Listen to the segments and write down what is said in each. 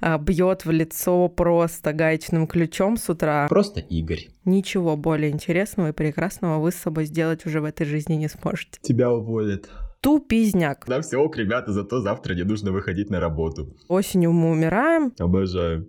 а, бьет в лицо просто гаечным ключом с утра. Просто Игорь. Ничего более интересного и прекрасного вы с собой сделать уже в этой жизни не сможете. Тебя уволят. Тупизняк. Да все ок, ребята, зато завтра не нужно выходить на работу. Осенью мы умираем. Обожаю.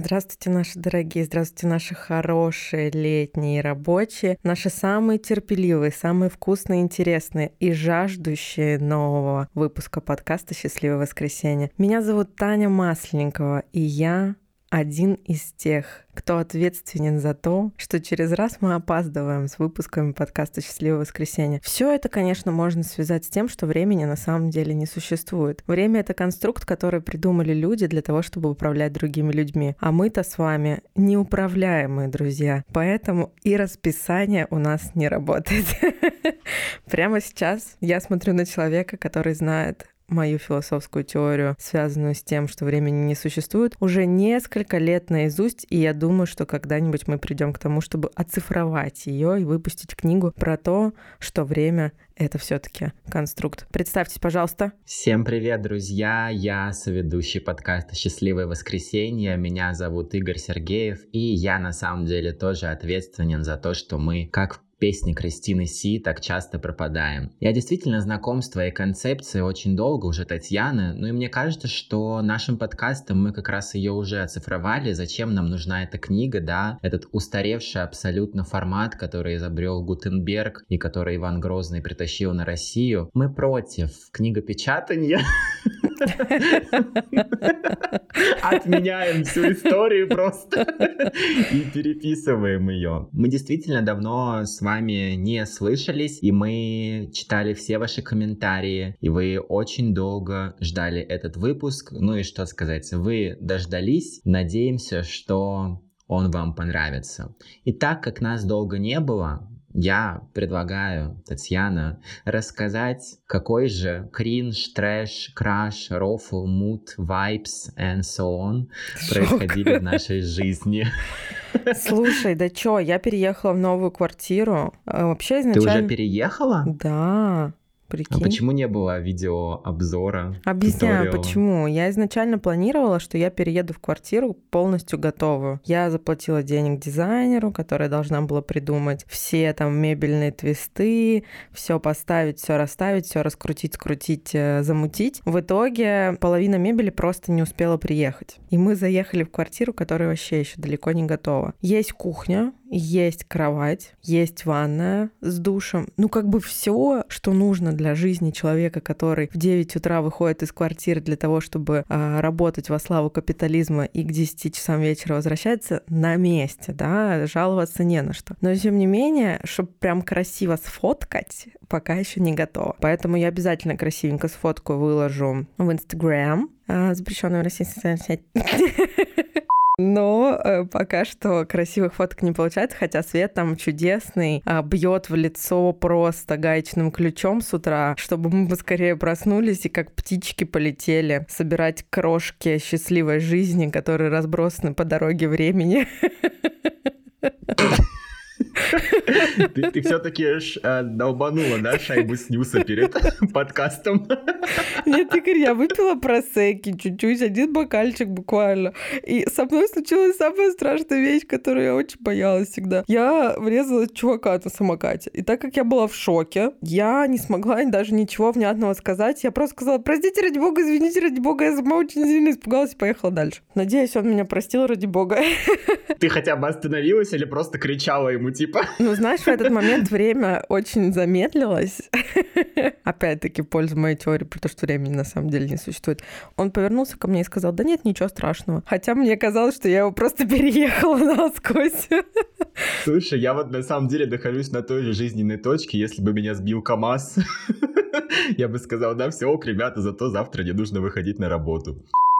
Здравствуйте, наши дорогие, здравствуйте, наши хорошие летние рабочие, наши самые терпеливые, самые вкусные, интересные и жаждущие нового выпуска подкаста «Счастливое воскресенье». Меня зовут Таня Масленникова, и я один из тех, кто ответственен за то, что через раз мы опаздываем с выпусками подкаста «Счастливое воскресенье». Все это, конечно, можно связать с тем, что времени на самом деле не существует. Время — это конструкт, который придумали люди для того, чтобы управлять другими людьми. А мы-то с вами неуправляемые друзья. Поэтому и расписание у нас не работает. Прямо сейчас я смотрю на человека, который знает мою философскую теорию, связанную с тем, что времени не существует, уже несколько лет наизусть, и я думаю, что когда-нибудь мы придем к тому, чтобы оцифровать ее и выпустить книгу про то, что время это все-таки конструкт. Представьтесь, пожалуйста. Всем привет, друзья! Я соведущий подкаста «Счастливое воскресенье». Меня зовут Игорь Сергеев, и я на самом деле тоже ответственен за то, что мы, как песни Кристины Си так часто пропадаем. Я действительно знаком с твоей концепцией очень долго уже, Татьяна, ну и мне кажется, что нашим подкастом мы как раз ее уже оцифровали, зачем нам нужна эта книга, да, этот устаревший абсолютно формат, который изобрел Гутенберг и который Иван Грозный притащил на Россию. Мы против книгопечатания. Отменяем всю историю просто и переписываем ее. Мы действительно давно с вами не слышались, и мы читали все ваши комментарии, и вы очень долго ждали этот выпуск. Ну и что сказать, вы дождались. Надеемся, что он вам понравится. И так как нас долго не было, я предлагаю, Татьяна, рассказать, какой же кринж, трэш, краш, рофл, mood, vibes and so on происходили в нашей жизни. Слушай, да чё, я переехала в новую квартиру. А, вообще изначально... Ты уже переехала? Да. Прикинь. А почему не было видеообзора? Объясняю, туториала? почему. Я изначально планировала, что я перееду в квартиру полностью готовую. Я заплатила денег дизайнеру, которая должна была придумать все там мебельные твисты, все поставить, все расставить, все раскрутить, скрутить, э, замутить. В итоге половина мебели просто не успела приехать. И мы заехали в квартиру, которая вообще еще далеко не готова. Есть кухня, есть кровать, есть ванная с душем. Ну, как бы все, что нужно для жизни человека, который в 9 утра выходит из квартиры для того, чтобы а, работать во славу капитализма и к 10 часам вечера возвращается на месте, да, жаловаться не на что. Но, тем не менее, чтобы прям красиво сфоткать, пока еще не готова. Поэтому я обязательно красивенько сфоткаю, выложу в Инстаграм, а, запрещенную в России социальную сеть. Но э, пока что красивых фоток не получается, хотя свет там чудесный, э, бьет в лицо просто гаечным ключом с утра, чтобы мы поскорее проснулись и как птички полетели собирать крошки счастливой жизни, которые разбросаны по дороге времени. Ты, ты все-таки э, долбанула, да, шайбу снюса перед подкастом? Нет, Игорь, я выпила просеки чуть-чуть, один бокальчик буквально. И со мной случилась самая страшная вещь, которую я очень боялась всегда. Я врезалась чувака на самокате. И так как я была в шоке, я не смогла даже ничего внятного сказать. Я просто сказала, простите, ради бога, извините, ради бога, я сама очень сильно испугалась и поехала дальше. Надеюсь, он меня простил ради бога. Ты хотя бы остановилась или просто кричала ему, типа? Ну, знаешь, в этот момент время очень замедлилось. Опять-таки, пользу моей теории про то, что времени на самом деле не существует. Он повернулся ко мне и сказал, да нет, ничего страшного. Хотя мне казалось, что я его просто переехала насквозь. Слушай, я вот на самом деле нахожусь на той же жизненной точке, если бы меня сбил КамАЗ. Я бы сказал, да, все ок, ребята, зато завтра не нужно выходить на работу.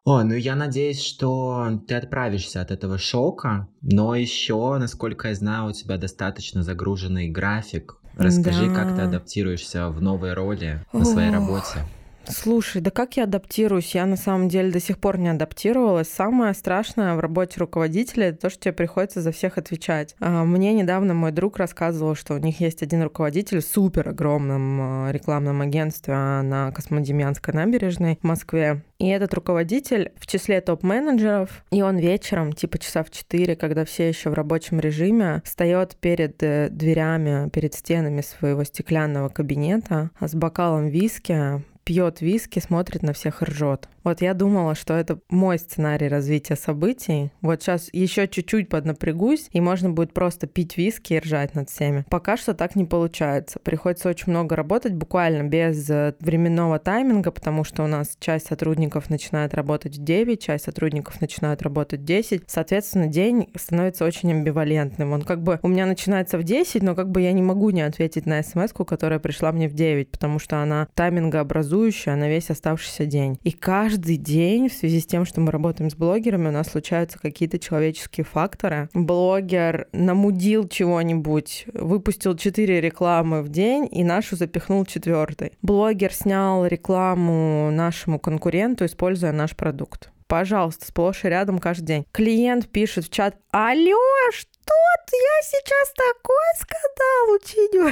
О, ну я надеюсь, что ты отправишься от этого шока, но еще, насколько я знаю, у тебя достаточно загруженный график. Расскажи, да. как ты адаптируешься в новой роли на своей работе. Слушай, да как я адаптируюсь? Я на самом деле до сих пор не адаптировалась. Самое страшное в работе руководителя — это то, что тебе приходится за всех отвечать. А, мне недавно мой друг рассказывал, что у них есть один руководитель в супер огромном а, рекламном агентстве на Космодемьянской набережной в Москве. И этот руководитель в числе топ-менеджеров, и он вечером, типа часа в 4, когда все еще в рабочем режиме, встает перед э, дверями, перед стенами своего стеклянного кабинета с бокалом виски, пьет виски, смотрит на всех и ржет. Вот я думала, что это мой сценарий развития событий. Вот сейчас еще чуть-чуть поднапрягусь, и можно будет просто пить виски и ржать над всеми. Пока что так не получается. Приходится очень много работать, буквально без э, временного тайминга, потому что у нас часть сотрудников начинает работать в 9, часть сотрудников начинает работать в 10. Соответственно, день становится очень амбивалентным. Он как бы у меня начинается в 10, но как бы я не могу не ответить на смс которая пришла мне в 9, потому что она таймингообразующая на весь оставшийся день. И каждый день в связи с тем, что мы работаем с блогерами, у нас случаются какие-то человеческие факторы. Блогер намудил чего-нибудь, выпустил 4 рекламы в день и нашу запихнул четвертой. Блогер снял рекламу нашему конкуренту, используя наш продукт. Пожалуйста, сплошь и рядом каждый день. Клиент пишет в чат, алло, что тут я сейчас такой скандал учиню.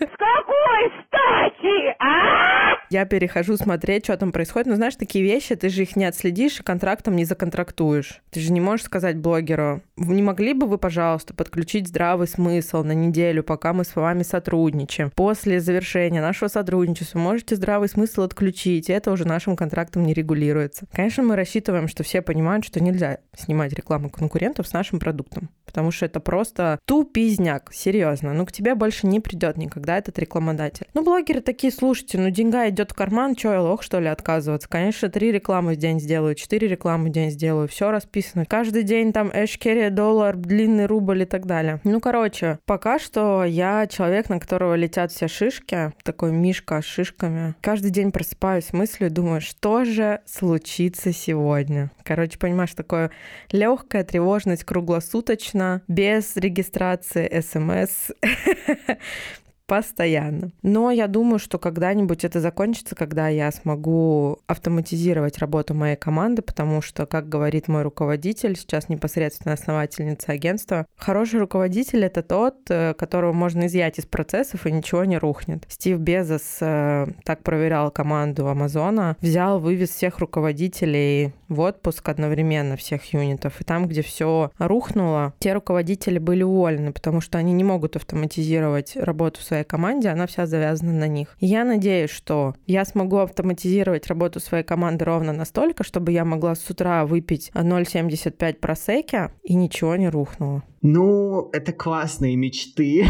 С какой стати, а? Я перехожу смотреть, что там происходит. Но знаешь, такие вещи, ты же их не отследишь и контрактом не законтрактуешь. Ты же не можешь сказать блогеру, не могли бы вы, пожалуйста, подключить здравый смысл на неделю, пока мы с вами сотрудничаем. После завершения нашего сотрудничества можете здравый смысл отключить, это уже нашим контрактом не регулируется. Конечно, мы рассчитываем, что все понимают, что нельзя снимать рекламу конкурентов с нашим продуктом потому что это просто тупизняк, серьезно. Ну, к тебе больше не придет никогда этот рекламодатель. Ну, блогеры такие, слушайте, ну, деньга идет в карман, что я лох, что ли, отказываться? Конечно, три рекламы в день сделаю, четыре рекламы в день сделаю, все расписано. Каждый день там эшкерия, доллар, длинный рубль и так далее. Ну, короче, пока что я человек, на которого летят все шишки, такой мишка с шишками. Каждый день просыпаюсь мыслью, думаю, что же случится сегодня? Короче, понимаешь, такое легкая тревожность круглосуточно без регистрации СМС постоянно. Но я думаю, что когда-нибудь это закончится, когда я смогу автоматизировать работу моей команды, потому что, как говорит мой руководитель, сейчас непосредственно основательница агентства, хороший руководитель — это тот, э, которого можно изъять из процессов, и ничего не рухнет. Стив Безос э, так проверял команду Амазона, взял, вывез всех руководителей в отпуск одновременно, всех юнитов, и там, где все рухнуло, те руководители были уволены, потому что они не могут автоматизировать работу своей своей команде, она вся завязана на них. Я надеюсь, что я смогу автоматизировать работу своей команды ровно настолько, чтобы я могла с утра выпить 0,75 просеки и ничего не рухнуло. Ну, это классные мечты.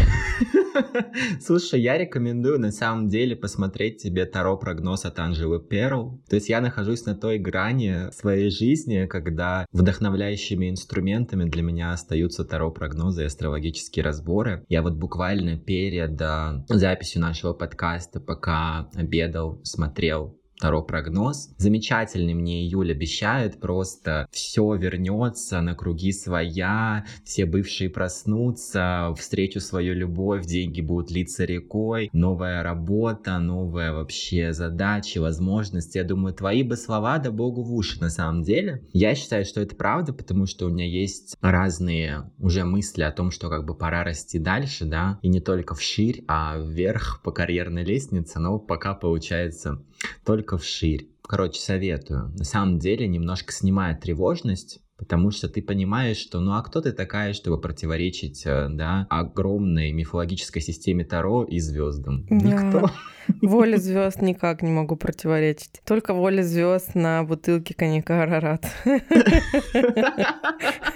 Слушай, я рекомендую на самом деле посмотреть тебе Таро-прогноз от Анжелы Перл. То есть я нахожусь на той грани своей жизни, когда вдохновляющими инструментами для меня остаются Таро-прогнозы и астрологические разборы. Я вот буквально перед uh, записью нашего подкаста, пока обедал, смотрел Таро прогноз. Замечательный мне июль обещает, просто все вернется на круги своя, все бывшие проснутся, встречу свою любовь, деньги будут литься рекой, новая работа, новая вообще задачи, возможности. Я думаю, твои бы слова да богу в уши на самом деле. Я считаю, что это правда, потому что у меня есть разные уже мысли о том, что как бы пора расти дальше, да, и не только вширь, а вверх по карьерной лестнице, но пока получается только вширь. Короче, советую. На самом деле немножко снимает тревожность, потому что ты понимаешь, что ну а кто ты такая, чтобы противоречить, э, да, огромной мифологической системе Таро и звездам? Да. Никто. Воле звезд никак не могу противоречить. Только воля звезд на бутылке коньяка Арарат.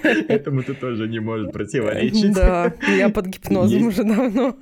Этому ты тоже не можешь противоречить. Да, я под гипнозом уже давно.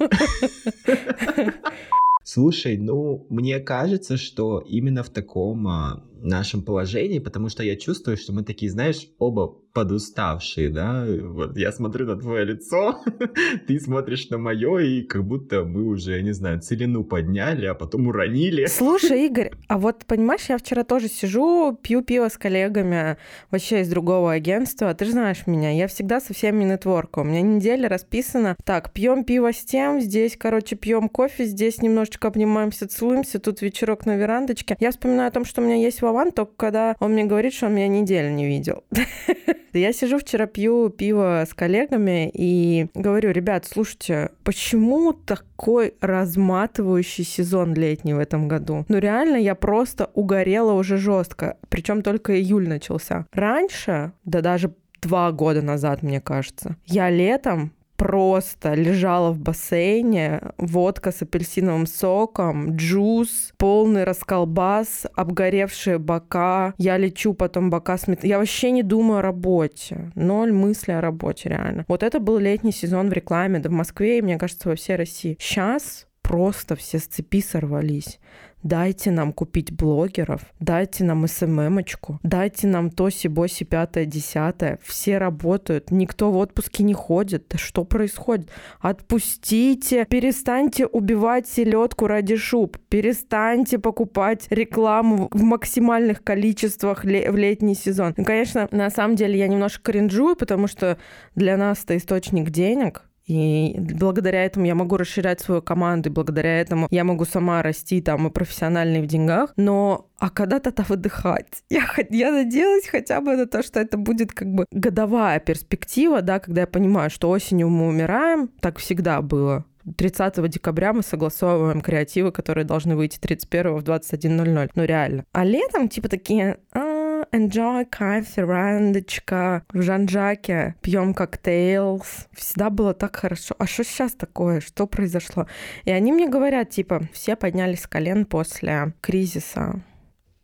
Слушай, ну, мне кажется, что именно в таком а, нашем положении, потому что я чувствую, что мы такие, знаешь, оба подуставшие, да? Вот я смотрю на твое лицо, ты смотришь на мое, и как будто мы уже, я не знаю, целину подняли, а потом уронили. Слушай, Игорь, а вот понимаешь, я вчера тоже сижу, пью пиво с коллегами вообще из другого агентства. Ты же знаешь меня, я всегда со всеми нетворку. У меня неделя расписана. Так, пьем пиво с тем, здесь, короче, пьем кофе, здесь немножечко обнимаемся, целуемся, тут вечерок на верандочке. Я вспоминаю о том, что у меня есть Вован, только когда он мне говорит, что он меня неделю не видел. Я сижу вчера, пью пиво с коллегами и говорю, ребят, слушайте, почему такой разматывающий сезон летний в этом году? Ну реально, я просто угорела уже жестко. Причем только июль начался. Раньше, да даже два года назад, мне кажется. Я летом просто лежала в бассейне, водка с апельсиновым соком, джус, полный расколбас, обгоревшие бока. Я лечу потом бока с Я вообще не думаю о работе. Ноль мысли о работе, реально. Вот это был летний сезон в рекламе, да в Москве, и, мне кажется, во всей России. Сейчас просто все с цепи сорвались дайте нам купить блогеров, дайте нам СММочку, дайте нам то, сибоси, пятое, десятое. Все работают, никто в отпуске не ходит. Да что происходит? Отпустите, перестаньте убивать селедку ради шуб, перестаньте покупать рекламу в максимальных количествах ле- в летний сезон. Ну, конечно, на самом деле я немножко кринжую, потому что для нас это источник денег, и благодаря этому я могу расширять свою команду, и благодаря этому я могу сама расти там и профессионально, и в деньгах. Но а когда-то-то выдыхать. Я, я надеялась хотя бы на то, что это будет как бы годовая перспектива, да, когда я понимаю, что осенью мы умираем, так всегда было. 30 декабря мы согласовываем креативы, которые должны выйти 31 в 21.00. Ну, реально. А летом, типа, такие, а, enjoy, кайф, верандочка, в Жан-Жаке, пьем cocktails. Всегда было так хорошо. А что сейчас такое? Что произошло? И они мне говорят, типа, все поднялись с колен после кризиса,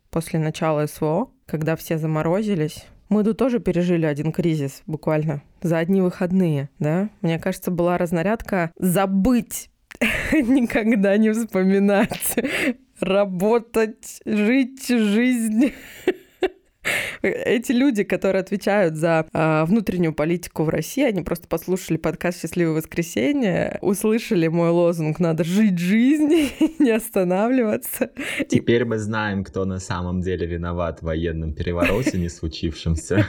после начала СВО, когда все заморозились, мы тут тоже пережили один кризис буквально за одни выходные, да? Мне кажется, была разнарядка забыть никогда не вспоминать, работать, жить жизнь. Эти люди, которые отвечают за э, внутреннюю политику в России, они просто послушали подкаст «Счастливое воскресенье», услышали мой лозунг «Надо жить жизнь, не останавливаться». Теперь мы знаем, кто на самом деле виноват в военном перевороте, не случившемся.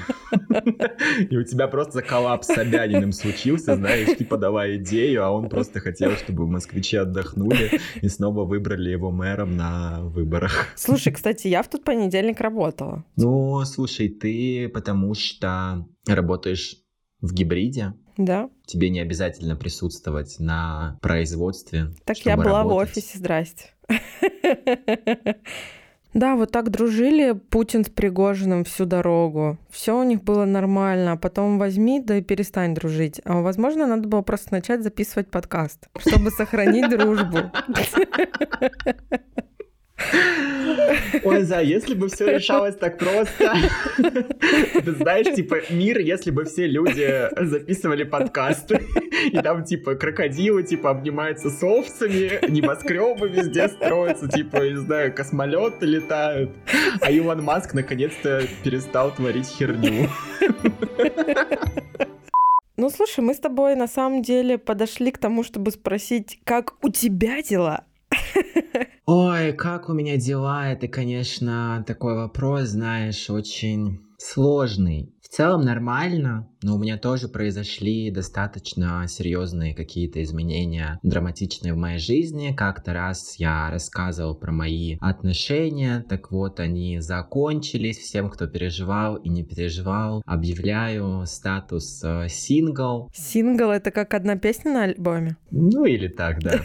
И у тебя просто коллапс с Собяниным случился, знаешь, типа давай идею, а он просто хотел, чтобы москвичи отдохнули и снова выбрали его мэром на выборах. Слушай, кстати, я в тот понедельник работала. Ну, слушай, ты потому что работаешь в гибриде. Да. Тебе не обязательно присутствовать на производстве. Так я была работать. в офисе, здрасте. Да, вот так дружили Путин с Пригожиным всю дорогу. Все у них было нормально, а потом возьми, да и перестань дружить. А возможно, надо было просто начать записывать подкаст, чтобы сохранить дружбу. Ой, за, если бы все решалось так просто. Ты знаешь, типа, мир, если бы все люди записывали подкасты, и там, типа, крокодилы, типа, обнимаются с овцами, небоскребы везде строятся, типа, не знаю, космолеты летают, а Илон Маск наконец-то перестал творить херню. Ну, слушай, мы с тобой на самом деле подошли к тому, чтобы спросить, как у тебя дела? Ой, как у меня дела? Это, конечно, такой вопрос, знаешь, очень сложный. В целом нормально, но у меня тоже произошли достаточно серьезные какие-то изменения, драматичные в моей жизни. Как-то раз я рассказывал про мои отношения, так вот они закончились. Всем, кто переживал и не переживал, объявляю статус э, single. Single — это как одна песня на альбоме? Ну или так, да.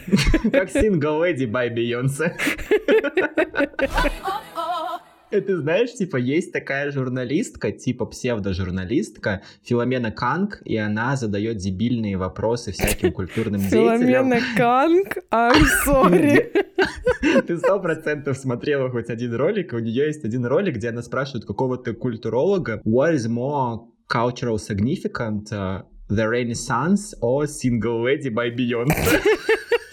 Как Single Lady by Beyoncé. Ты знаешь, типа, есть такая журналистка, типа псевдожурналистка, Филомена Канк, и она задает дебильные вопросы всяким культурным деятелям. Филомена Канг? I'm sorry. Ты сто процентов смотрела хоть один ролик, у нее есть один ролик, где она спрашивает какого-то культуролога, what is more cultural significant, uh, the Renaissance or Single Lady by Beyoncé?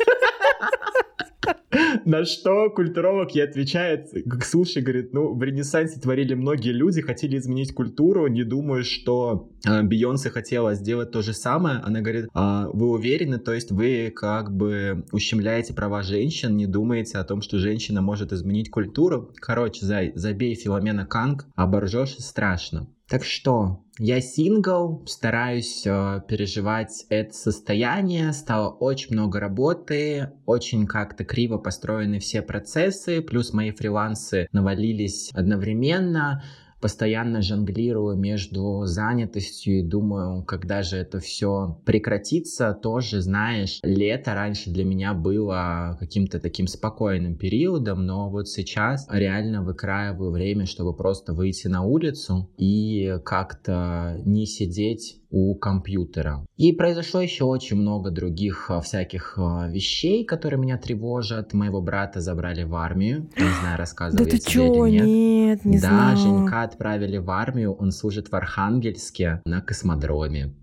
На что культуролог ей отвечает, слушай, говорит, ну, в Ренессансе творили многие люди, хотели изменить культуру, не думаю, что э, Бейонсе хотела сделать то же самое. Она говорит, а, вы уверены, то есть вы как бы ущемляете права женщин, не думаете о том, что женщина может изменить культуру? Короче, забей Филомена Канг, оборжешь страшно. Так что я сингл, стараюсь э, переживать это состояние, стало очень много работы, очень как-то криво построены все процессы, плюс мои фрилансы навалились одновременно, постоянно жонглирую между занятостью и думаю, когда же это все прекратится, тоже, знаешь, лето раньше для меня было каким-то таким спокойным периодом, но вот сейчас реально выкраиваю время, чтобы просто выйти на улицу и как-то не сидеть у компьютера. И произошло еще очень много других а, всяких а, вещей, которые меня тревожат. Моего брата забрали в армию. Не знаю, рассказывал да я ты тебе чё? или нет. Нет, не да. Женька отправили в армию. Он служит в Архангельске на космодроме.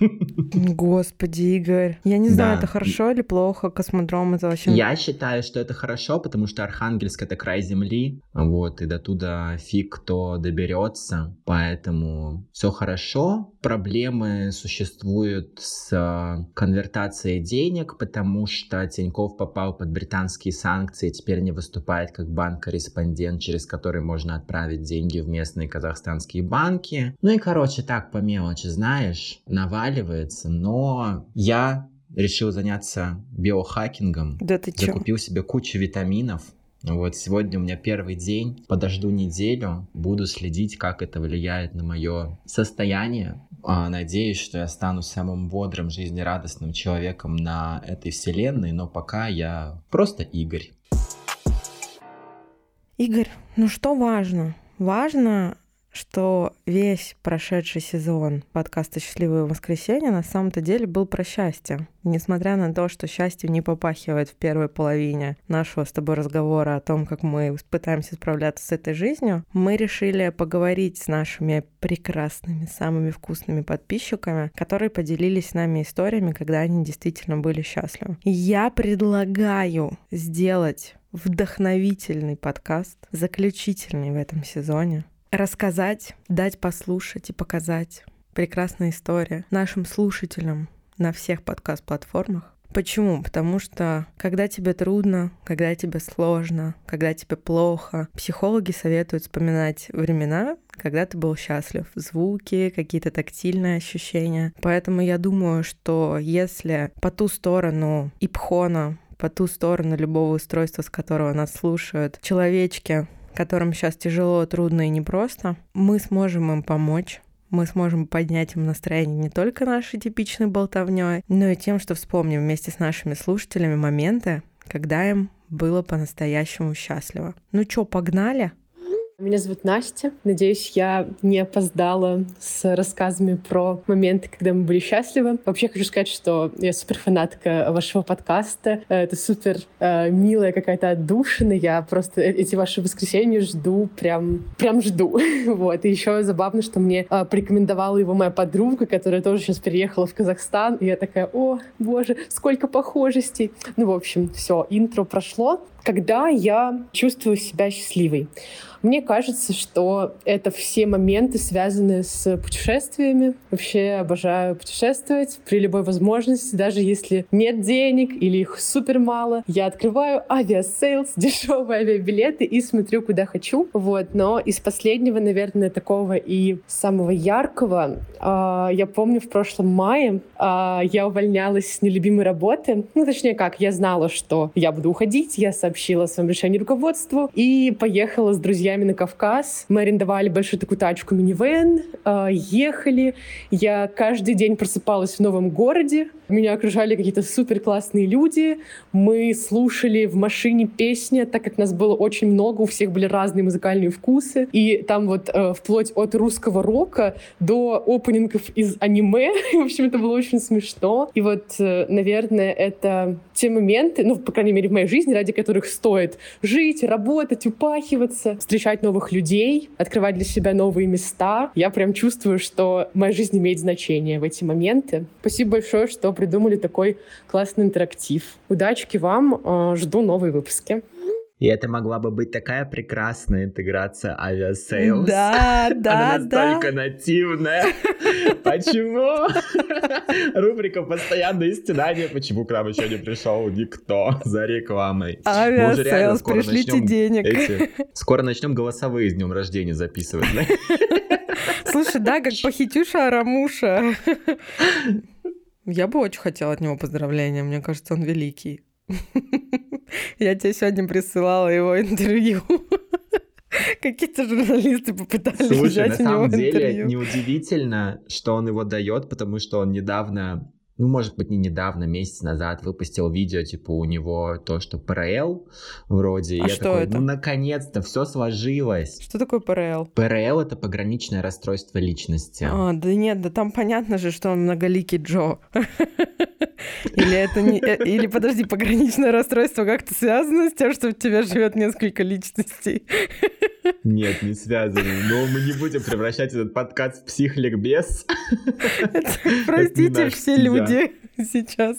Господи, Игорь. Я не знаю, Да. это хорошо или плохо. Космодром это вообще... Я считаю, что это хорошо, потому что Архангельск это край земли, вот, и до туда фиг кто доберется, поэтому все хорошо. Проблемы существуют с э, конвертацией денег, потому что Тиньков попал под британские санкции, теперь не выступает как банк-корреспондент, через который можно отправить деньги в местные казахстанские банки. Ну и, короче, так по мелочи, знаешь, наваливается, но я решил заняться биохакингом, Да ты чё? закупил себе кучу витаминов. Вот сегодня у меня первый день, подожду неделю, буду следить, как это влияет на мое состояние. А, Надеюсь, что я стану самым бодрым, жизнерадостным человеком на этой вселенной, но пока я просто Игорь. Игорь, ну что важно? Важно, что весь прошедший сезон подкаста «Счастливое воскресенье» на самом-то деле был про счастье. Несмотря на то, что счастье не попахивает в первой половине нашего с тобой разговора о том, как мы пытаемся справляться с этой жизнью, мы решили поговорить с нашими прекрасными, самыми вкусными подписчиками, которые поделились с нами историями, когда они действительно были счастливы. Я предлагаю сделать вдохновительный подкаст, заключительный в этом сезоне, рассказать, дать послушать и показать прекрасные истории нашим слушателям на всех подкаст-платформах. Почему? Потому что когда тебе трудно, когда тебе сложно, когда тебе плохо, психологи советуют вспоминать времена, когда ты был счастлив. Звуки, какие-то тактильные ощущения. Поэтому я думаю, что если по ту сторону ипхона, по ту сторону любого устройства, с которого нас слушают, человечки, которым сейчас тяжело, трудно и непросто, мы сможем им помочь. Мы сможем поднять им настроение не только нашей типичной болтовней, но и тем, что вспомним вместе с нашими слушателями моменты, когда им было по-настоящему счастливо. Ну чё, погнали? Меня зовут Настя. Надеюсь, я не опоздала с рассказами про моменты, когда мы были счастливы. Вообще хочу сказать, что я супер фанатка вашего подкаста. Это супер э, милая какая-то отдушина. Я просто э- эти ваши воскресенья жду, прям, прям жду. вот. И еще забавно, что мне э, порекомендовала его моя подруга, которая тоже сейчас переехала в Казахстан. И я такая, о, боже, сколько похожестей. Ну, в общем, все, интро прошло. Когда я чувствую себя счастливой? Мне кажется, что это все моменты, связанные с путешествиями. Вообще обожаю путешествовать при любой возможности, даже если нет денег или их супер мало. Я открываю авиасейлс, дешевые авиабилеты и смотрю, куда хочу. Вот. Но из последнего, наверное, такого и самого яркого, э, я помню в прошлом мае э, я увольнялась с нелюбимой работы. Ну, точнее как, я знала, что я буду уходить, я сообщила о своем решении руководству и поехала с друзьями на Кавказ. Мы арендовали большую такую тачку минивэн, э, ехали. Я каждый день просыпалась в новом городе. Меня окружали какие-то супер классные люди. Мы слушали в машине песни, так как нас было очень много, у всех были разные музыкальные вкусы. И там вот э, вплоть от русского рока до опенингов из аниме. В общем, это было очень смешно. И вот, э, наверное, это те моменты, ну, по крайней мере, в моей жизни, ради которых стоит жить, работать, упахиваться, встречать новых людей, открывать для себя новые места. Я прям чувствую, что моя жизнь имеет значение в эти моменты. Спасибо большое, что придумали такой классный интерактив. Удачки вам, э, жду новые выпуски. И это могла бы быть такая прекрасная интеграция авиасейлс. Да, да, Она настолько нативная. Почему? Рубрика «Постоянное стенание». Почему к нам еще не пришел никто за рекламой? Авиасейлс, пришлите денег. Эти... Скоро начнем голосовые с днем рождения записывать. Слушай, да, как похитюша Арамуша. Я бы очень хотела от него поздравления. Мне кажется, он великий. Я тебе сегодня присылала его интервью. Какие-то журналисты попытались Слушай, взять на у него самом деле интервью. неудивительно, что он его дает, потому что он недавно ну, может быть, не недавно, месяц назад выпустил видео, типа, у него то, что ПРЛ вроде. А я что такой, это? ну, наконец-то, все сложилось. Что такое ПРЛ? ПРЛ — это пограничное расстройство личности. А, да нет, да там понятно же, что он многоликий Джо. Или это не... э, Или, подожди, пограничное расстройство как-то связано с тем, что у тебя живет несколько личностей? Нет, не связано. Но мы не будем превращать этот подкаст в психликбез. Простите, все стезя. Люди сейчас.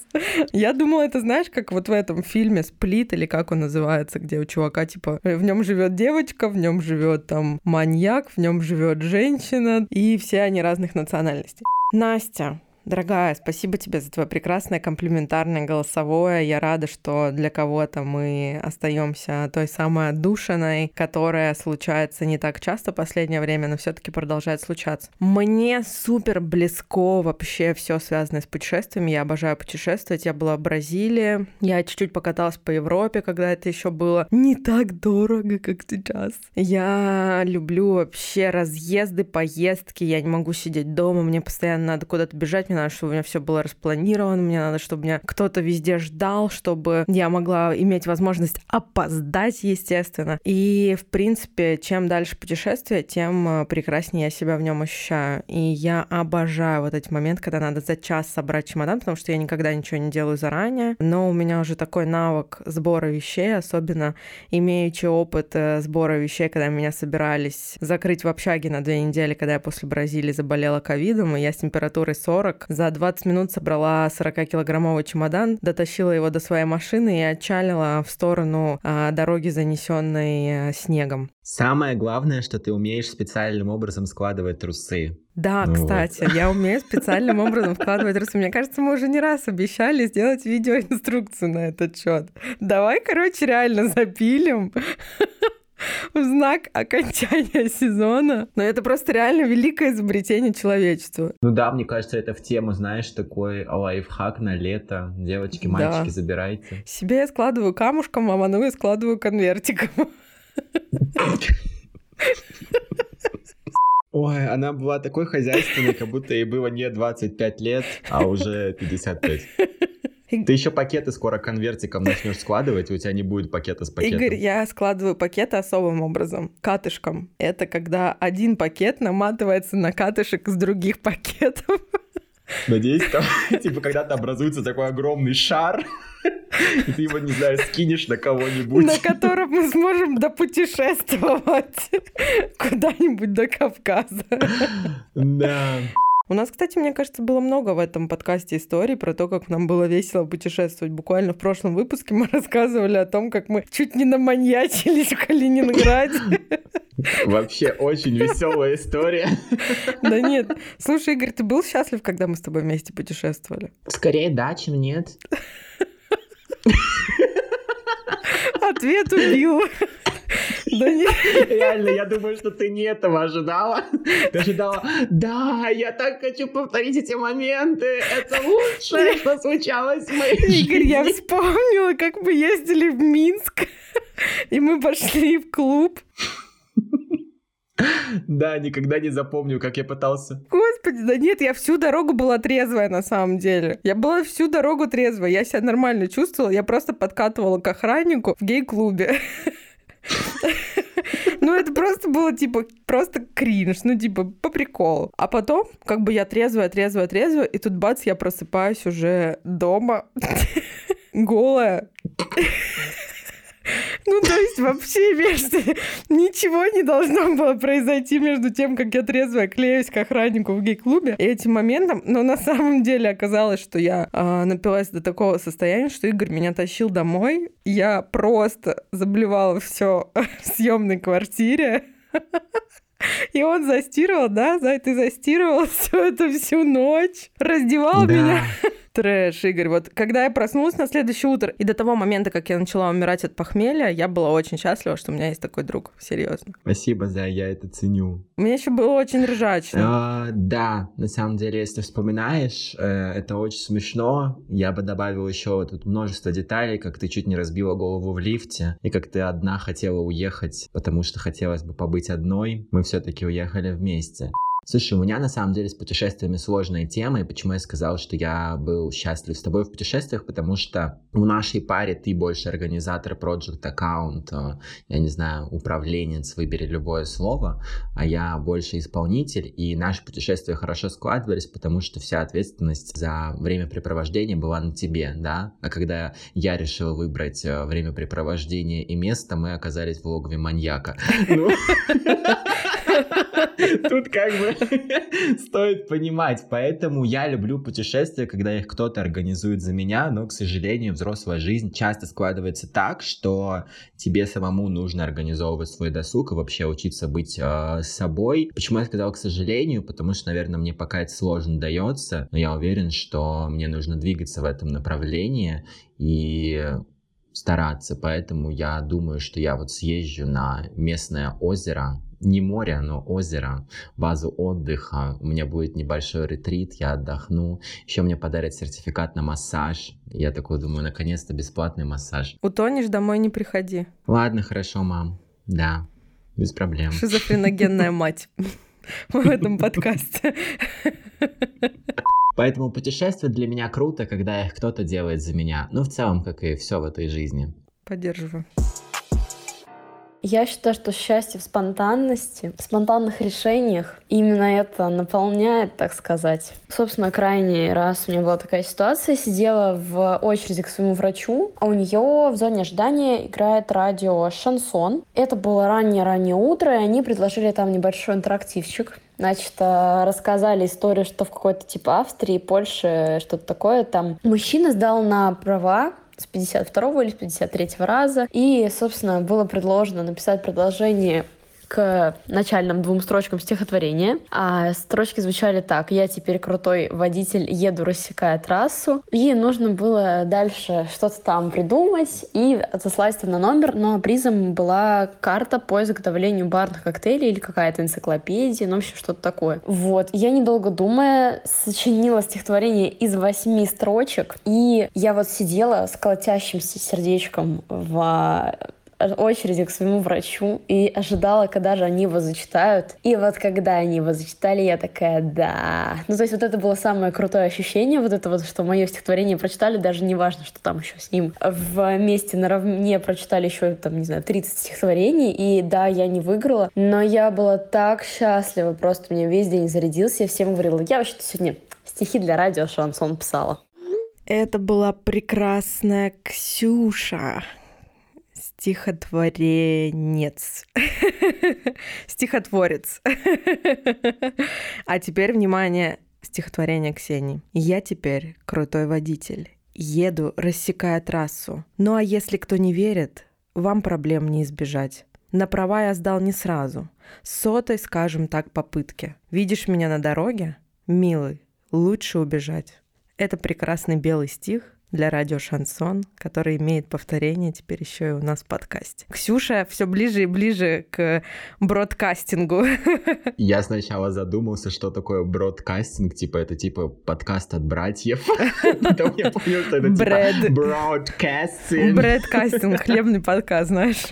Я думала, это знаешь, как вот в этом фильме «Сплит» или как он называется, где у чувака, типа, в нем живет девочка, в нем живет там маньяк, в нем живет женщина, и все они разных национальностей. Настя, Дорогая, спасибо тебе за твое прекрасное комплиментарное голосовое. Я рада, что для кого-то мы остаемся той самой отдушиной, которая случается не так часто в последнее время, но все-таки продолжает случаться. Мне супер близко вообще все связанное с путешествиями. Я обожаю путешествовать. Я была в Бразилии. Я чуть-чуть покаталась по Европе, когда это еще было не так дорого, как сейчас. Я люблю вообще разъезды, поездки. Я не могу сидеть дома. Мне постоянно надо куда-то бежать. Мне надо, чтобы у меня все было распланировано. Мне надо, чтобы меня кто-то везде ждал, чтобы я могла иметь возможность опоздать, естественно. И, в принципе, чем дальше путешествие, тем э, прекраснее я себя в нем ощущаю. И я обожаю вот эти моменты, когда надо за час собрать чемодан, потому что я никогда ничего не делаю заранее. Но у меня уже такой навык сбора вещей, особенно имеючи опыт э, сбора вещей, когда меня собирались закрыть в общаге на две недели, когда я после Бразилии заболела ковидом, и я с температурой 40 за 20 минут собрала 40-килограммовый чемодан, дотащила его до своей машины и отчалила в сторону а, дороги, занесенной а, снегом. Самое главное, что ты умеешь специальным образом складывать трусы. Да, Ну вот. кстати, я умею специальным образом вкладывать трусы. Мне кажется, мы уже не раз обещали сделать видеоинструкцию на этот счет. Давай, короче, реально запилим в знак окончания сезона. Но это просто реально великое изобретение человечества. Ну да, мне кажется, это в тему, знаешь, такой лайфхак на лето. Девочки, Да. мальчики, забирайте. Себе я складываю камушком, а ману я складываю конвертиком. Ой, она была такой хозяйственной, как будто ей было не 25 лет, а уже 55. Ты еще пакеты скоро конвертиком начнешь складывать, и у тебя не будет пакета с пакетом. Игорь, я складываю пакеты особым образом. Катышком. Это когда один пакет наматывается на катышек с других пакетов. Надеюсь, там, типа, когда-то образуется такой огромный шар, и ты его, не знаю, скинешь на кого-нибудь. на котором мы сможем допутешествовать куда-нибудь до Кавказа. Да. У нас, кстати, мне кажется, было много в этом подкасте историй про то, как нам было весело путешествовать. Буквально в прошлом выпуске мы рассказывали о том, как мы чуть не наманьячились в Калининграде. Вообще очень веселая история. Да нет. Слушай, Игорь, ты был счастлив, когда мы с тобой вместе путешествовали? Скорее да, чем нет. Ответ убил. Да нет. Реально, я думаю, что ты не этого ожидала. Ты ожидала, да, я так хочу повторить эти моменты. Это лучшее, что случалось в моей Игорь, я жизни». вспомнила, как мы ездили в Минск, и мы пошли в клуб. Да, никогда не запомню, как я пытался. Господи, да нет, я всю дорогу была трезвая на самом деле. Я была всю дорогу трезвая, я себя нормально чувствовала, я просто подкатывала к охраннику в гей-клубе. Ну, это просто было, типа, просто кринж, ну, типа, по приколу. А потом, как бы я трезвая, трезвая, трезвая, и тут бац, я просыпаюсь уже дома, голая. Ну, то есть вообще между... ничего не должно было произойти между тем, как я трезвая клеюсь к охраннику в гей-клубе и этим моментом. Но на самом деле оказалось, что я э, напилась до такого состояния, что Игорь меня тащил домой. Я просто заблевала все в съемной квартире. И он застирывал, да, за ты застирывал все это всю ночь, раздевал да. меня. Трэш, Игорь. Вот когда я проснулась на следующее утро, и до того момента, как я начала умирать от похмелья, я была очень счастлива, что у меня есть такой друг. Серьезно. Спасибо, за я это ценю. Мне еще было очень ржачно. А, да, на самом деле, если вспоминаешь, э, это очень смешно. Я бы добавил еще тут множество деталей, как ты чуть не разбила голову в лифте, и как ты одна хотела уехать, потому что хотелось бы побыть одной. Мы все-таки уехали вместе. Слушай, у меня на самом деле с путешествиями сложная тема, и почему я сказал, что я был счастлив с тобой в путешествиях, потому что в нашей паре ты больше организатор project аккаунт, э, я не знаю, управленец, выбери любое слово, а я больше исполнитель, и наши путешествия хорошо складывались, потому что вся ответственность за времяпрепровождение была на тебе, да, а когда я решил выбрать э, времяпрепровождение и место, мы оказались в логове маньяка. Тут как бы стоит понимать. Поэтому я люблю путешествия, когда их кто-то организует за меня, но, к сожалению, взрослая жизнь часто складывается так, что тебе самому нужно организовывать свой досуг и вообще учиться быть э, собой. Почему я сказал к сожалению? Потому что, наверное, мне пока это сложно дается, но я уверен, что мне нужно двигаться в этом направлении и стараться. Поэтому я думаю, что я вот съезжу на местное озеро, не море, но озеро, базу отдыха. У меня будет небольшой ретрит, я отдохну. Еще мне подарят сертификат на массаж. Я такой думаю, наконец-то бесплатный массаж. Утонешь, домой не приходи. Ладно, хорошо, мам. Да, без проблем. Шизофреногенная мать в этом подкасте. Поэтому путешествие для меня круто, когда их кто-то делает за меня. Ну, в целом, как и все в этой жизни. Поддерживаю. Я считаю, что счастье в спонтанности, в спонтанных решениях, именно это наполняет, так сказать. Собственно, крайний раз у меня была такая ситуация. Сидела в очереди к своему врачу, а у нее в зоне ожидания играет радио «Шансон». Это было раннее-раннее утро, и они предложили там небольшой интерактивчик. Значит, э, рассказали историю, что в какой-то типа Австрии, Польше, что-то такое. Там мужчина сдал на права с 52 или с 53 раза. И, собственно, было предложено написать продолжение к начальным двум строчкам стихотворения. А строчки звучали так. «Я теперь крутой водитель, еду, рассекая трассу». И нужно было дальше что-то там придумать и отослать это на номер, но призом была карта по изготовлению барных коктейлей или какая-то энциклопедия, ну, в общем, что-то такое. Вот. Я, недолго думая, сочинила стихотворение из восьми строчек, и я вот сидела с колотящимся сердечком в очереди к своему врачу и ожидала, когда же они его зачитают. И вот когда они его зачитали, я такая, да. Ну, то есть вот это было самое крутое ощущение, вот это вот, что мое стихотворение прочитали, даже не важно, что там еще с ним вместе наравне прочитали еще, там, не знаю, 30 стихотворений, и да, я не выиграла, но я была так счастлива, просто меня весь день зарядился, я всем говорила, я вообще-то сегодня стихи для радио шансон писала. Это была прекрасная Ксюша стихотворенец. Стихотворец. А теперь, внимание, стихотворение Ксении. Я теперь крутой водитель. Еду, рассекая трассу. Ну а если кто не верит, вам проблем не избежать. На права я сдал не сразу. Сотой, скажем так, попытки. Видишь меня на дороге? Милый, лучше убежать. Это прекрасный белый стих, для радио Шансон, который имеет повторение теперь еще и у нас в подкасте. Ксюша все ближе и ближе к бродкастингу. Я сначала задумался, что такое бродкастинг, типа это типа подкаст от братьев. Потом я понял, что это типа бродкастинг. Брэдкастинг, хлебный подкаст, знаешь.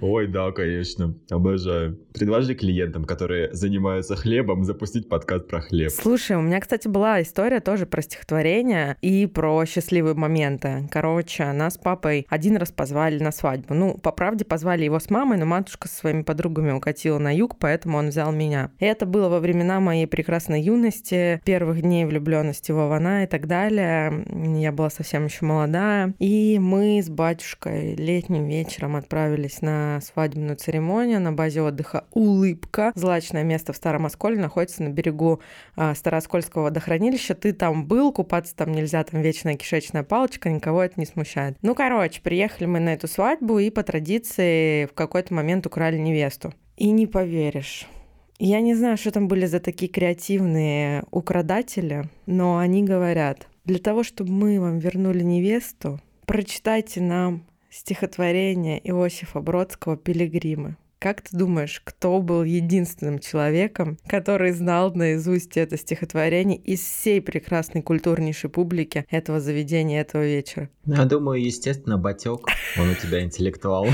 Ой, да, конечно, обожаю. Предложи клиентам, которые занимаются хлебом, запустить подкаст про хлеб. Слушай, у меня, кстати, была история тоже про стих стихотворение и про счастливые моменты. Короче, нас с папой один раз позвали на свадьбу. Ну, по правде, позвали его с мамой, но матушка со своими подругами укатила на юг, поэтому он взял меня. И это было во времена моей прекрасной юности, первых дней влюбленности в Ивана и так далее. Я была совсем еще молодая. И мы с батюшкой летним вечером отправились на свадебную церемонию на базе отдыха «Улыбка». Злачное место в Старом Осколе находится на берегу а, Старооскольского водохранилища. Ты там был, купаться там нельзя, там вечная кишечная палочка, никого это не смущает. Ну, короче, приехали мы на эту свадьбу и по традиции в какой-то момент украли невесту. И не поверишь, я не знаю, что там были за такие креативные украдатели, но они говорят, для того, чтобы мы вам вернули невесту, прочитайте нам стихотворение Иосифа Бродского «Пилигримы». Как ты думаешь, кто был единственным человеком, который знал наизусть это стихотворение из всей прекрасной культурнейшей публики этого заведения, этого вечера? Я думаю, естественно, Батек. Он у тебя интеллектуал.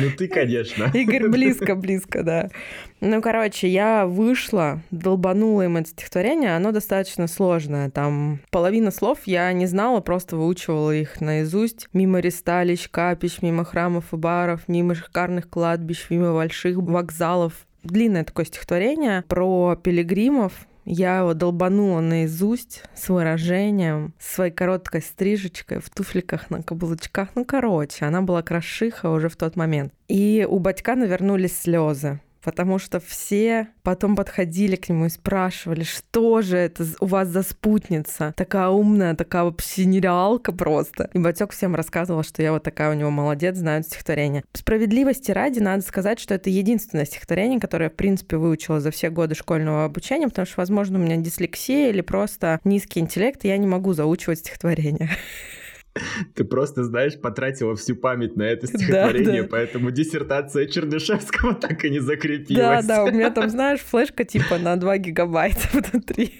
Ну ты, конечно. Игорь близко, близко, да. Ну, короче, я вышла, долбанула им это стихотворение, оно достаточно сложное. Там половина слов я не знала, просто выучивала их наизусть. Мимо ресталищ, капищ, мимо храмов и баров, мимо шикарных кладбищ, мимо больших вокзалов. Длинное такое стихотворение про пилигримов, я его долбанула наизусть с выражением, своей короткой стрижечкой в туфликах на каблучках. Ну, короче, она была крошиха уже в тот момент. И у батька навернулись слезы потому что все потом подходили к нему и спрашивали, что же это у вас за спутница, такая умная, такая вообще нереалка просто. И Батек всем рассказывал, что я вот такая у него молодец, знаю стихотворение. Справедливости ради надо сказать, что это единственное стихотворение, которое я, в принципе, выучила за все годы школьного обучения, потому что, возможно, у меня дислексия или просто низкий интеллект, и я не могу заучивать стихотворение. Ты просто, знаешь, потратила всю память на это стихотворение, да, да. поэтому диссертация Чернышевского так и не закрепилась. Да, да, у меня там, знаешь, флешка типа на 2 гигабайта внутри.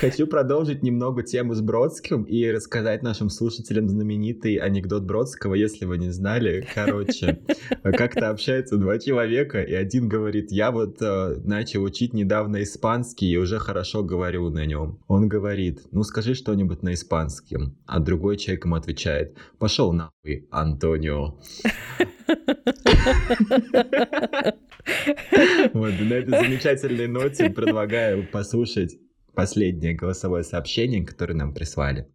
Хочу продолжить немного тему с Бродским и рассказать нашим слушателям знаменитый анекдот Бродского, если вы не знали. Короче, как-то общаются два человека, и один говорит, я вот э, начал учить недавно испанский и уже хорошо говорю на нем. Он говорит, ну скажи что-нибудь на испанском. А другой человек ему отвечает, пошел нахуй, Антонио. Вот, на этой замечательной ноте предлагаю послушать последнее голосовое сообщение, которое нам прислали.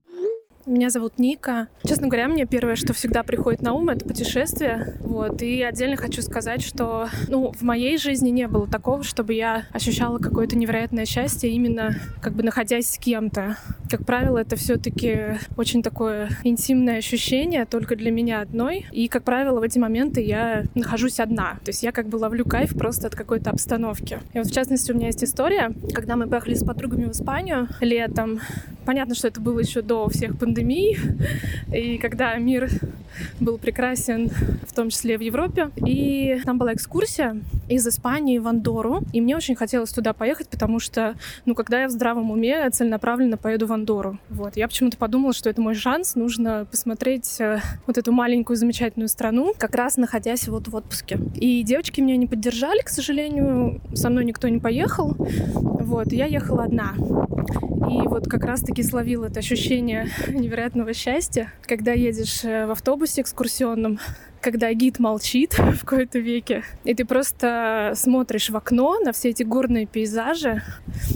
Меня зовут Ника. Честно говоря, мне первое, что всегда приходит на ум, это путешествие. Вот. И отдельно хочу сказать, что ну, в моей жизни не было такого, чтобы я ощущала какое-то невероятное счастье именно как бы находясь с кем-то. Как правило, это все-таки очень такое интимное ощущение только для меня одной. И, как правило, в эти моменты я нахожусь одна. То есть я как бы ловлю кайф просто от какой-то обстановки. И вот, в частности, у меня есть история, когда мы поехали с подругами в Испанию летом. Понятно, что это было еще до всех пандемий пандемии, и когда мир был прекрасен, в том числе в Европе. И там была экскурсия из Испании в Андору, и мне очень хотелось туда поехать, потому что, ну, когда я в здравом уме, целенаправленно поеду в Андору. Вот. Я почему-то подумала, что это мой шанс, нужно посмотреть э, вот эту маленькую замечательную страну, как раз находясь вот в отпуске. И девочки меня не поддержали, к сожалению, со мной никто не поехал. Вот, я ехала одна. И вот как раз-таки словила это ощущение невероятного счастья, когда едешь э, в автобусе экскурсионном, когда гид молчит в какой-то веке, и ты просто смотришь в окно на все эти горные пейзажи,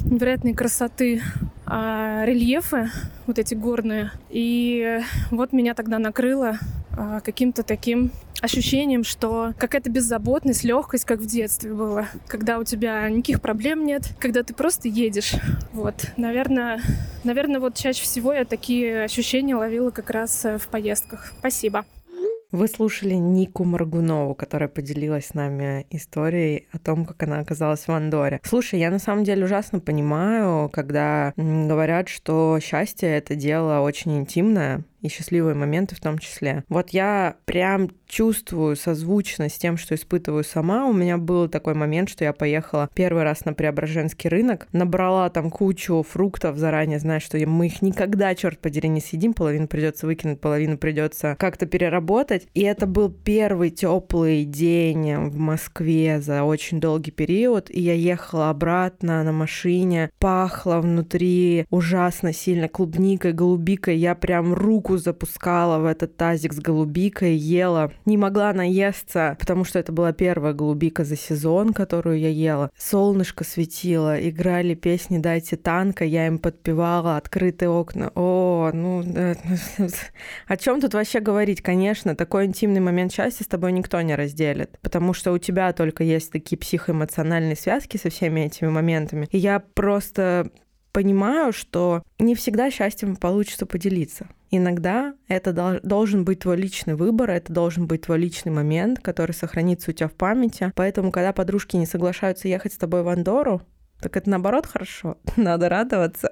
невероятной красоты, а, рельефы, вот эти горные. И вот меня тогда накрыло а, каким-то таким ощущением, что какая-то беззаботность, легкость, как в детстве было, когда у тебя никаких проблем нет, когда ты просто едешь. Вот, наверное, наверное, вот чаще всего я такие ощущения ловила как раз э, в поездках. Спасибо. Вы слушали Нику Маргунову, которая поделилась с нами историей о том, как она оказалась в Андоре. Слушай, я на самом деле ужасно понимаю, когда говорят, что счастье — это дело очень интимное, и счастливые моменты в том числе. Вот я прям чувствую созвучно с тем, что испытываю сама. У меня был такой момент, что я поехала первый раз на Преображенский рынок, набрала там кучу фруктов заранее, зная, что мы их никогда, черт подери, не съедим, половину придется выкинуть, половину придется как-то переработать. И это был первый теплый день в Москве за очень долгий период, и я ехала обратно на машине, пахло внутри ужасно сильно клубникой, голубикой. Я прям руку запускала в этот тазик с голубикой, ела. Не могла наесться, потому что это была первая голубика за сезон, которую я ела. Солнышко светило, играли песни «Дайте танка», я им подпевала, открытые окна. О, ну, о чем тут вообще говорить? Конечно, такой интимный момент счастья с тобой никто не разделит, потому что у тебя только есть такие психоэмоциональные связки со всеми этими моментами. И я просто понимаю, что не всегда счастьем получится поделиться. Иногда это должен быть твой личный выбор, это должен быть твой личный момент, который сохранится у тебя в памяти. Поэтому, когда подружки не соглашаются ехать с тобой в Андору, так это наоборот хорошо. Надо радоваться.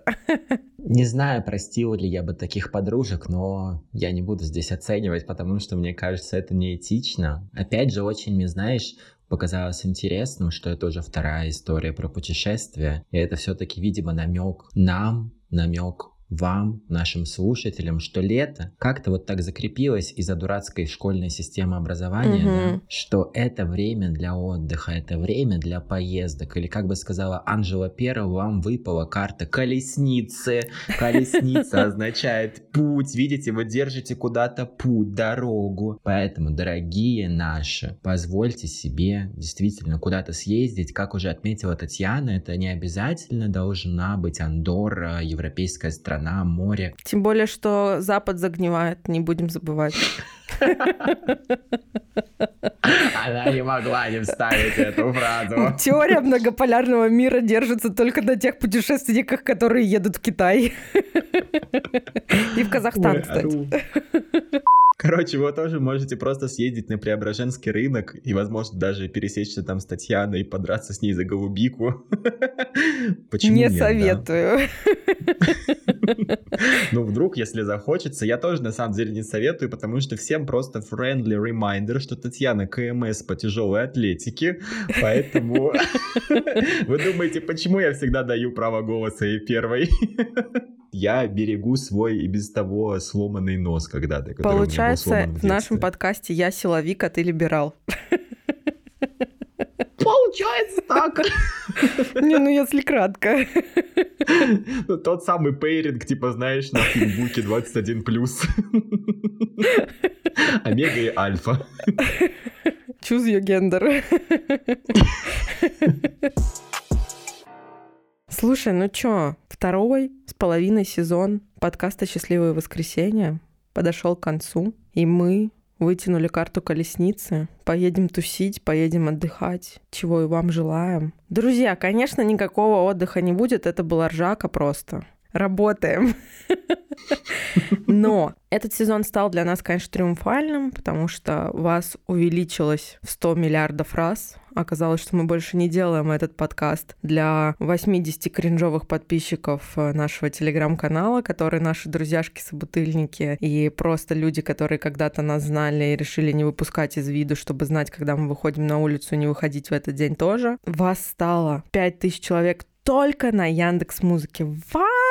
Не знаю, простил ли я бы таких подружек, но я не буду здесь оценивать, потому что мне кажется, это неэтично. Опять же, очень, знаешь, показалось интересным, что это уже вторая история про путешествие. И это все-таки, видимо, намек нам, намек вам, нашим слушателям, что лето как-то вот так закрепилось из-за дурацкой школьной системы образования, угу. да, что это время для отдыха, это время для поездок. Или, как бы сказала Анжела Пера, вам выпала карта колесницы. Колесница означает путь. Видите, вы держите куда-то путь, дорогу. Поэтому, дорогие наши, позвольте себе действительно куда-то съездить. Как уже отметила Татьяна, это не обязательно должна быть Андорра, европейская страна страна, море. Тем более, что Запад загнивает, не будем забывать. Она не могла не вставить эту фразу. Теория многополярного мира держится только на тех путешественниках, которые едут в Китай. И в Казахстан, кстати. Короче, вы тоже можете просто съездить на Преображенский рынок и, возможно, даже пересечься там с Татьяной и подраться с ней за голубику. Почему Не нет, советую. Ну, вдруг, если захочется. Я тоже, на самом деле, не советую, потому что всем просто friendly reminder, что Татьяна КМС по тяжелой атлетике, поэтому вы думаете, почему я всегда даю право голоса и первой? я берегу свой и без того сломанный нос когда-то. Получается, в, в нашем подкасте я силовик, а ты либерал. Получается так. Не, ну если кратко. Ну, тот самый пейринг, типа, знаешь, на фейсбуке 21+. Омега и альфа. Choose your gender. Слушай, ну чё, второй с половиной сезон подкаста «Счастливое воскресенье» подошел к концу, и мы вытянули карту колесницы. Поедем тусить, поедем отдыхать, чего и вам желаем. Друзья, конечно, никакого отдыха не будет, это была ржака просто работаем. Но этот сезон стал для нас, конечно, триумфальным, потому что вас увеличилось в 100 миллиардов раз. Оказалось, что мы больше не делаем этот подкаст для 80 кринжовых подписчиков э, нашего телеграм-канала, которые наши друзьяшки-собутыльники и просто люди, которые когда-то нас знали и решили не выпускать из виду, чтобы знать, когда мы выходим на улицу, не выходить в этот день тоже. Вас стало 5000 человек только на Яндекс Музыке. What?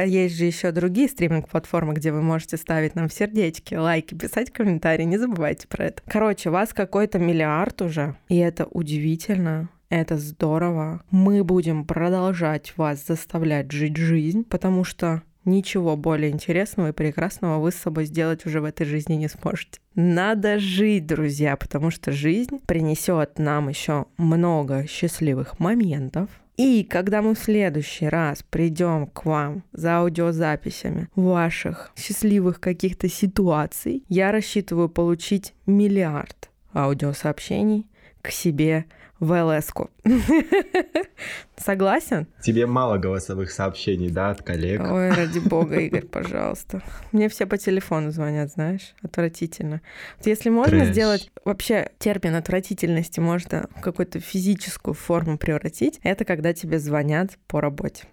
А есть же еще другие стриминг-платформы, где вы можете ставить нам сердечки, лайки, писать комментарии. Не забывайте про это. Короче, вас какой-то миллиард уже, и это удивительно. Это здорово. Мы будем продолжать вас заставлять жить жизнь, потому что ничего более интересного и прекрасного вы с собой сделать уже в этой жизни не сможете. Надо жить, друзья, потому что жизнь принесет нам еще много счастливых моментов, и когда мы в следующий раз придем к вам за аудиозаписями ваших счастливых каких-то ситуаций, я рассчитываю получить миллиард аудиосообщений к себе в ЛС-ку. Согласен? Тебе мало голосовых сообщений, да, от коллег? Ой, ради бога, Игорь, пожалуйста. Мне все по телефону звонят, знаешь, отвратительно. Вот если можно Трэш. сделать вообще термин отвратительности, можно в какую-то физическую форму превратить, это когда тебе звонят по работе.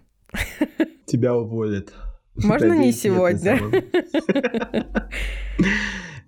Тебя уволят. Можно не сегодня?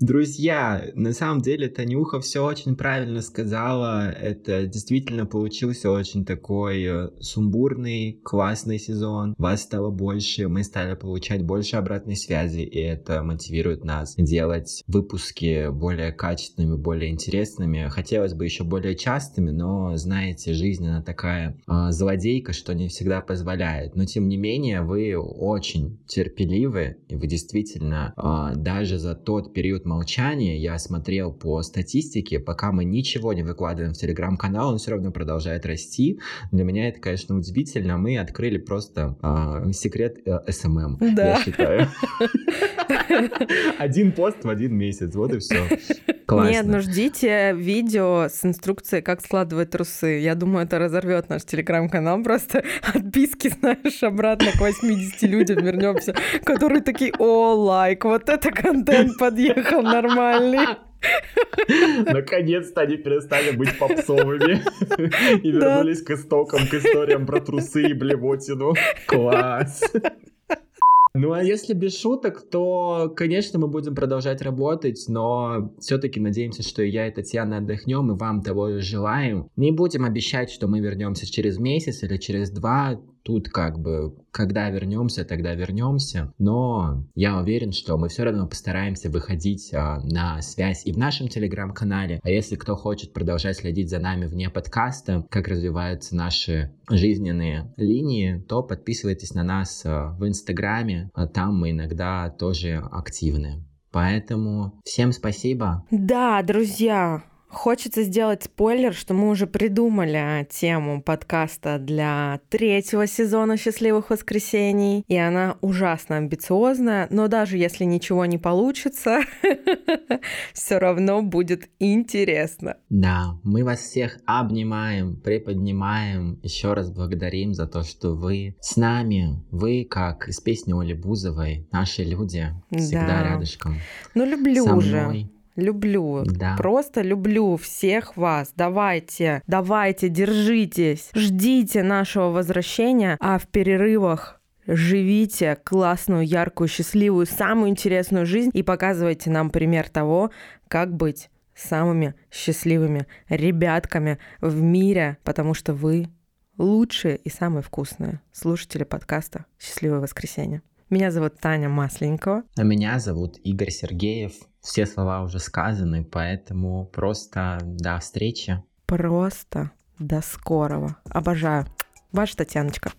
Друзья, на самом деле Танюха все очень правильно сказала. Это действительно получился очень такой э, сумбурный, классный сезон. Вас стало больше, мы стали получать больше обратной связи, и это мотивирует нас делать выпуски более качественными, более интересными. Хотелось бы еще более частыми, но, знаете, жизнь она такая э, злодейка, что не всегда позволяет. Но, тем не менее, вы очень терпеливы, и вы действительно э, даже за тот период молчания я смотрел по статистике, пока мы ничего не выкладываем в телеграм-канал, он все равно продолжает расти. Для меня это, конечно, удивительно. Мы открыли просто э, секрет э, SMM, да. я считаю. Один пост в один месяц, вот и все. Классно. Нет, ну ждите видео с инструкцией, как складывать трусы. Я думаю, это разорвет наш телеграм-канал. Просто отписки, знаешь, обратно к 80 людям вернемся, которые такие, о, лайк, вот это контент подъехал нормальный. Наконец-то они перестали быть попсовыми и вернулись к истокам, к историям про трусы и блевотину. Класс! Ну а если без шуток, то, конечно, мы будем продолжать работать, но все-таки надеемся, что и я, и Татьяна отдохнем, и вам того же желаем. Не будем обещать, что мы вернемся через месяц или через два. Тут как бы, когда вернемся, тогда вернемся. Но я уверен, что мы все равно постараемся выходить а, на связь и в нашем телеграм-канале. А если кто хочет продолжать следить за нами вне подкаста, как развиваются наши жизненные линии, то подписывайтесь на нас а, в инстаграме. А там мы иногда тоже активны. Поэтому всем спасибо. Да, друзья, Хочется сделать спойлер, что мы уже придумали тему подкаста для третьего сезона «Счастливых воскресений», и она ужасно амбициозная, но даже если ничего не получится, все равно будет интересно. Да, мы вас всех обнимаем, приподнимаем, еще раз благодарим за то, что вы с нами, вы, как из песни Оли Бузовой, наши люди, всегда да. рядышком. Ну, люблю уже. Люблю. Да. Просто люблю всех вас. Давайте, давайте, держитесь. Ждите нашего возвращения, а в перерывах живите классную, яркую, счастливую, самую интересную жизнь и показывайте нам пример того, как быть самыми счастливыми ребятками в мире, потому что вы лучшие и самые вкусные слушатели подкаста «Счастливое воскресенье». Меня зовут Таня Масленникова. А меня зовут Игорь Сергеев. Все слова уже сказаны, поэтому просто до встречи. Просто до скорого. Обожаю. Ваша Татьяночка.